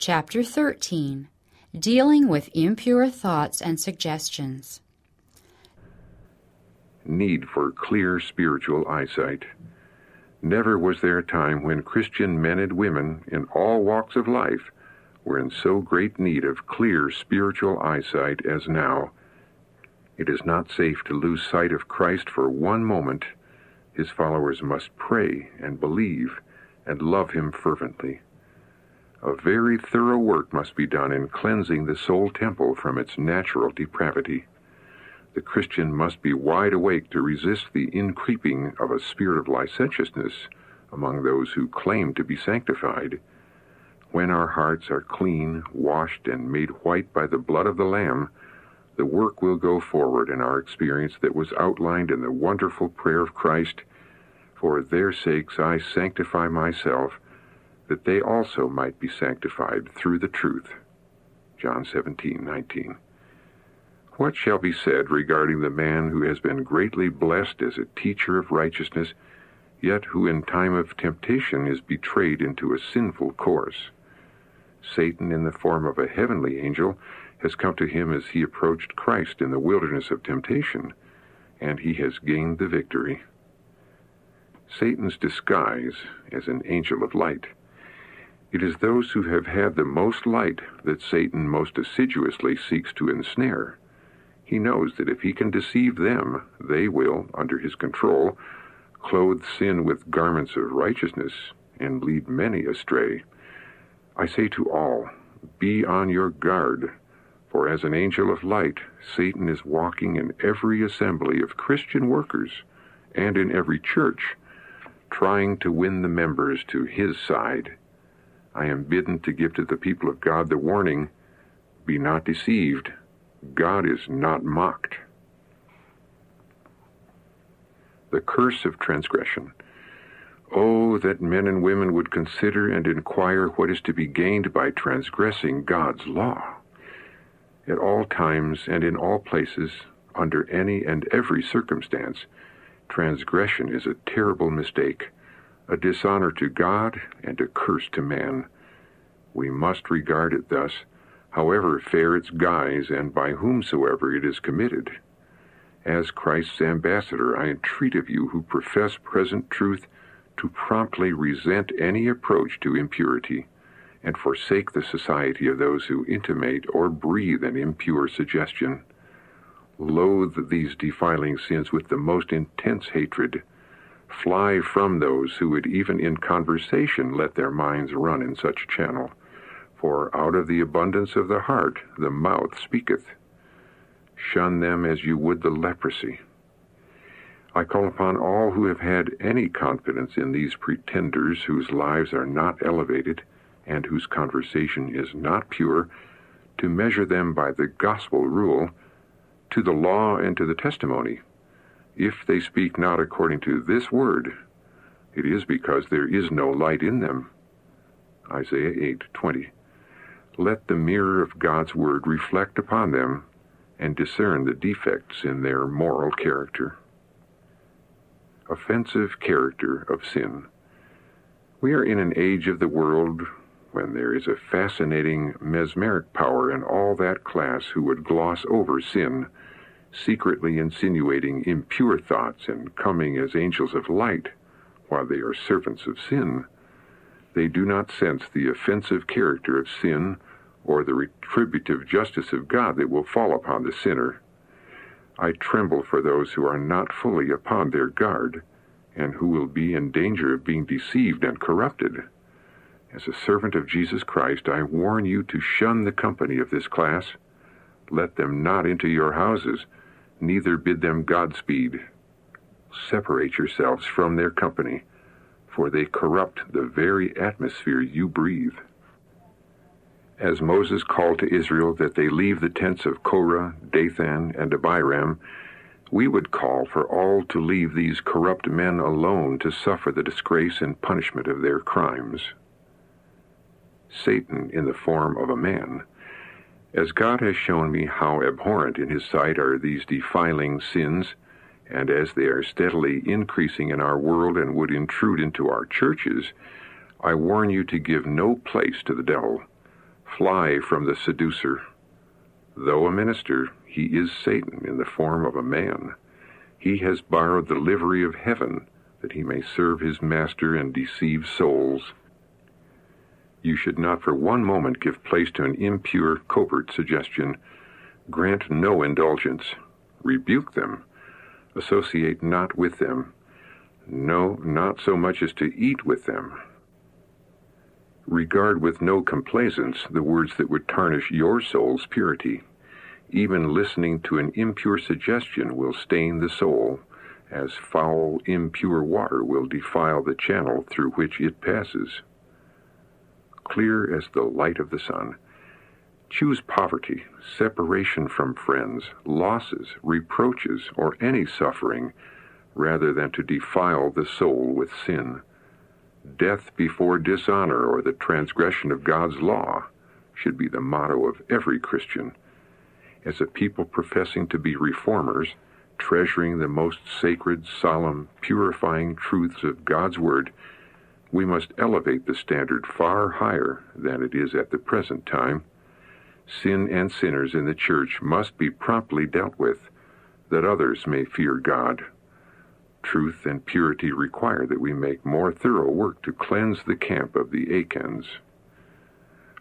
Chapter 13 Dealing with Impure Thoughts and Suggestions. Need for clear spiritual eyesight. Never was there a time when Christian men and women in all walks of life were in so great need of clear spiritual eyesight as now. It is not safe to lose sight of Christ for one moment. His followers must pray and believe and love him fervently. A very thorough work must be done in cleansing the soul temple from its natural depravity. The Christian must be wide awake to resist the increeping of a spirit of licentiousness among those who claim to be sanctified. When our hearts are clean, washed, and made white by the blood of the Lamb, the work will go forward in our experience that was outlined in the wonderful prayer of Christ For their sakes I sanctify myself that they also might be sanctified through the truth. John 17:19. What shall be said regarding the man who has been greatly blessed as a teacher of righteousness, yet who in time of temptation is betrayed into a sinful course? Satan, in the form of a heavenly angel, has come to him as he approached Christ in the wilderness of temptation, and he has gained the victory. Satan's disguise as an angel of light. It is those who have had the most light that Satan most assiduously seeks to ensnare. He knows that if he can deceive them, they will, under his control, clothe sin with garments of righteousness and lead many astray. I say to all, be on your guard, for as an angel of light, Satan is walking in every assembly of Christian workers and in every church, trying to win the members to his side I am bidden to give to the people of God the warning be not deceived. God is not mocked. The curse of transgression. Oh, that men and women would consider and inquire what is to be gained by transgressing God's law. At all times and in all places, under any and every circumstance, transgression is a terrible mistake a dishonor to God and a curse to man. We must regard it thus, however fair its guise and by whomsoever it is committed. As Christ's ambassador, I entreat of you who profess present truth to promptly resent any approach to impurity and forsake the society of those who intimate or breathe an impure suggestion. Loathe these defiling sins with the most intense hatred Fly from those who would even in conversation let their minds run in such channel. For out of the abundance of the heart the mouth speaketh. Shun them as you would the leprosy. I call upon all who have had any confidence in these pretenders whose lives are not elevated and whose conversation is not pure to measure them by the gospel rule, to the law and to the testimony if they speak not according to this word, it is because there is no light in them. Isaiah 8:20. Let the mirror of God's word reflect upon them and discern the defects in their moral character. Offensive character of sin. We are in an age of the world when there is a fascinating mesmeric power in all that class who would gloss over sin secretly insinuating impure thoughts and coming as angels of light while they are servants of sin. They do not sense the offensive character of sin or the retributive justice of God that will fall upon the sinner. I tremble for those who are not fully upon their guard and who will be in danger of being deceived and corrupted. As a servant of Jesus Christ, I warn you to shun the company of this class. Let them not into your houses neither bid them Godspeed. Separate yourselves from their company, for they corrupt the very atmosphere you breathe. As Moses called to Israel that they leave the tents of Korah, Dathan, and Abiram, we would call for all to leave these corrupt men alone to suffer the disgrace and punishment of their crimes. Satan in the form of a man as God has shown me how abhorrent in his sight are these defiling sins, and as they are steadily increasing in our world and would intrude into our churches, I warn you to give no place to the devil. Fly from the seducer. Though a minister, he is Satan in the form of a man. He has borrowed the livery of heaven that he may serve his master and deceive souls. You should not for one moment give place to an impure, covert suggestion. Grant no indulgence. Rebuke them. Associate not with them. No, not so much as to eat with them. Regard with no complaisance the words that would tarnish your soul's purity. Even listening to an impure suggestion will stain the soul, as foul, impure water will defile the channel through which it passes. Clear as the light of the sun. Choose poverty, separation from friends, losses, reproaches, or any suffering, rather than to defile the soul with sin. Death before dishonor or the transgression of God's law should be the motto of every Christian. As a people professing to be reformers, treasuring the most sacred, solemn, purifying truths of God's Word, we must elevate the standard far higher than it is at the present time. Sin and sinners in the church must be promptly dealt with, that others may fear God. Truth and purity require that we make more thorough work to cleanse the camp of the Achans.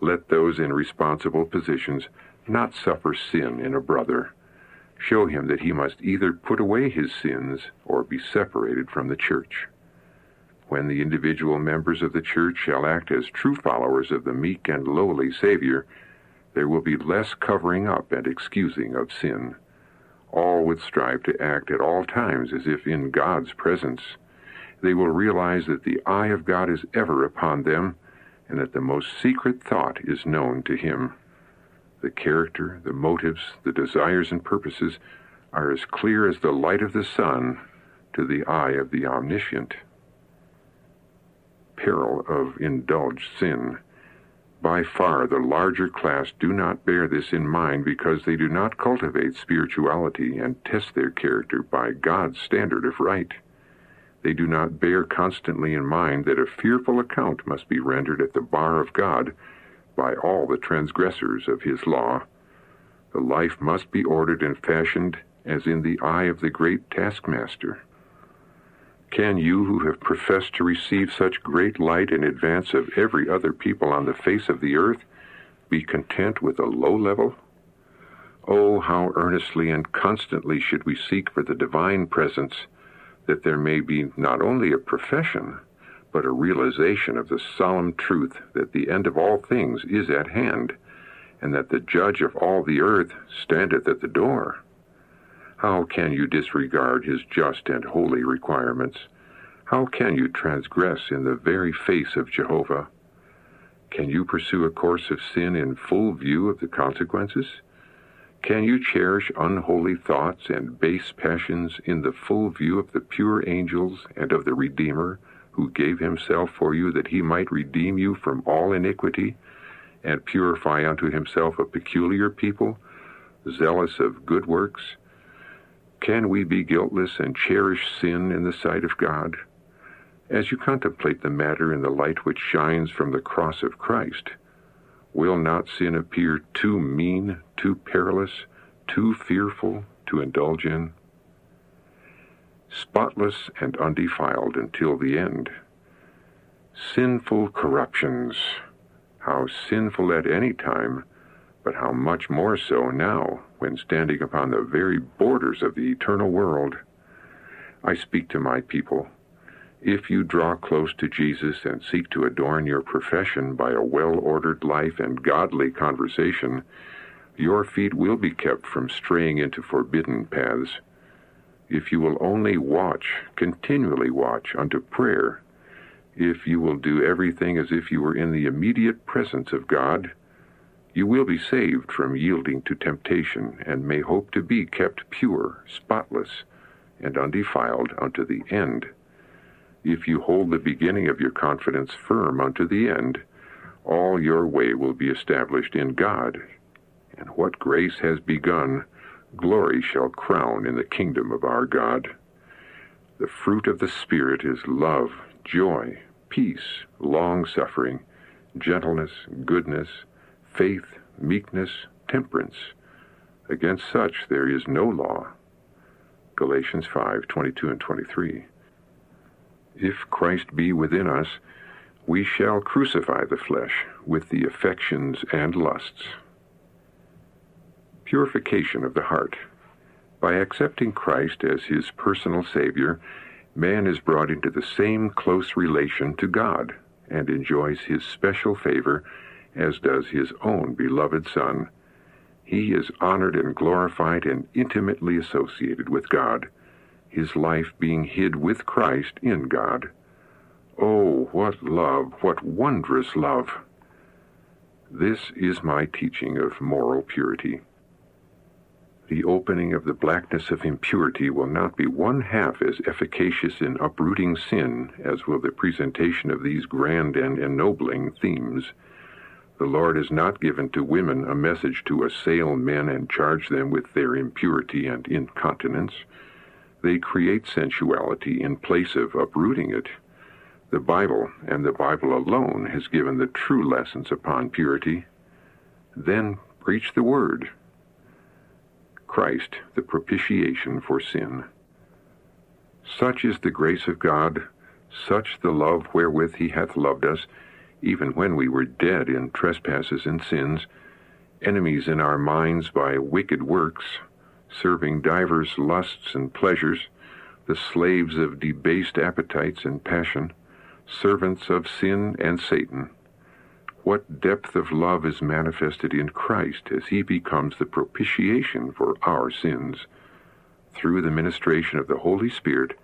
Let those in responsible positions not suffer sin in a brother. Show him that he must either put away his sins or be separated from the church. When the individual members of the church shall act as true followers of the meek and lowly Savior, there will be less covering up and excusing of sin all would strive to act at all times as if in God's presence. They will realize that the eye of God is ever upon them, and that the most secret thought is known to Him. The character, the motives, the desires and purposes are as clear as the light of the sun to the eye of the omniscient. Peril of indulged sin. By far the larger class do not bear this in mind because they do not cultivate spirituality and test their character by God's standard of right. They do not bear constantly in mind that a fearful account must be rendered at the bar of God by all the transgressors of his law. The life must be ordered and fashioned as in the eye of the great taskmaster. Can you, who have professed to receive such great light in advance of every other people on the face of the earth, be content with a low level? Oh, how earnestly and constantly should we seek for the divine presence, that there may be not only a profession, but a realization of the solemn truth that the end of all things is at hand, and that the judge of all the earth standeth at the door. How can you disregard his just and holy requirements? How can you transgress in the very face of Jehovah? Can you pursue a course of sin in full view of the consequences? Can you cherish unholy thoughts and base passions in the full view of the pure angels and of the Redeemer, who gave himself for you that he might redeem you from all iniquity, and purify unto himself a peculiar people, zealous of good works? Can we be guiltless and cherish sin in the sight of God? As you contemplate the matter in the light which shines from the cross of Christ, will not sin appear too mean, too perilous, too fearful to indulge in? Spotless and undefiled until the end. Sinful corruptions, how sinful at any time, but how much more so now when standing upon the very borders of the eternal world. I speak to my people. If you draw close to Jesus and seek to adorn your profession by a well ordered life and godly conversation, your feet will be kept from straying into forbidden paths. If you will only watch, continually watch unto prayer, if you will do everything as if you were in the immediate presence of God, you will be saved from yielding to temptation, and may hope to be kept pure, spotless, and undefiled unto the end. If you hold the beginning of your confidence firm unto the end, all your way will be established in God, and what grace has begun, glory shall crown in the kingdom of our God. The fruit of the Spirit is love, joy, peace, long suffering, gentleness, goodness, faith, meekness, temperance. Against such there is no law. Galatians 5:22 and 23. If Christ be within us, we shall crucify the flesh with the affections and lusts. Purification of the heart. By accepting Christ as his personal Savior, man is brought into the same close relation to God and enjoys his special favor as does his own beloved Son. He is honored and glorified and intimately associated with God, his life being hid with Christ in God. Oh, what love, what wondrous love! This is my teaching of moral purity. The opening of the blackness of impurity will not be one half as efficacious in uprooting sin as will the presentation of these grand and ennobling themes. The Lord has not given to women a message to assail men and charge them with their impurity and incontinence. They create sensuality in place of uprooting it. The Bible, and the Bible alone, has given the true lessons upon purity. Then preach the Word. Christ, the propitiation for sin. Such is the grace of God, such the love wherewith he hath loved us, even when we were dead in trespasses and sins, enemies in our minds by wicked works, serving divers lusts and pleasures, the slaves of debased appetites and passion, servants of sin and Satan. What depth of love is manifested in Christ as he becomes the propitiation for our sins. Through the ministration of the Holy Spirit,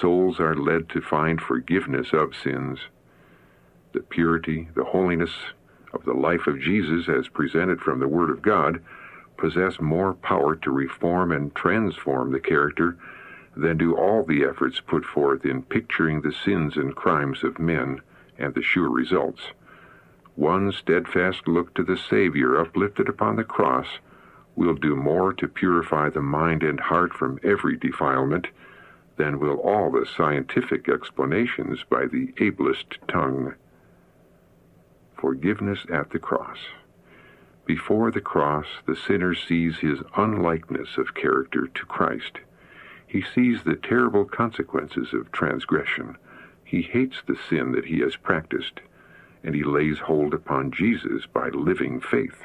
souls are led to find forgiveness of sins. The purity, the holiness of the life of Jesus as presented from the Word of God possess more power to reform and transform the character than do all the efforts put forth in picturing the sins and crimes of men and the sure results. One steadfast look to the Savior uplifted upon the cross will do more to purify the mind and heart from every defilement than will all the scientific explanations by the ablest tongue. Forgiveness at the cross. Before the cross, the sinner sees his unlikeness of character to Christ. He sees the terrible consequences of transgression. He hates the sin that he has practiced, and he lays hold upon Jesus by living faith.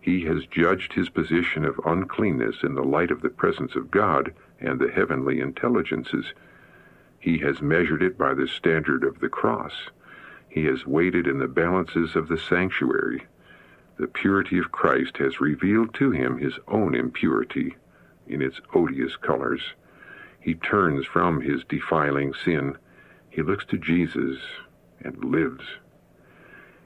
He has judged his position of uncleanness in the light of the presence of God and the heavenly intelligences. He has measured it by the standard of the cross. He has weighed in the balances of the sanctuary. The purity of Christ has revealed to him his own impurity in its odious colors. He turns from his defiling sin. He looks to Jesus and lives.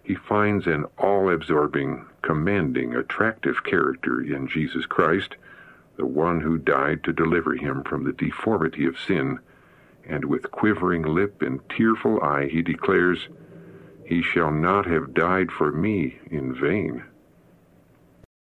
He finds an all absorbing, commanding, attractive character in Jesus Christ, the one who died to deliver him from the deformity of sin, and with quivering lip and tearful eye he declares, He shall not have died for me in vain.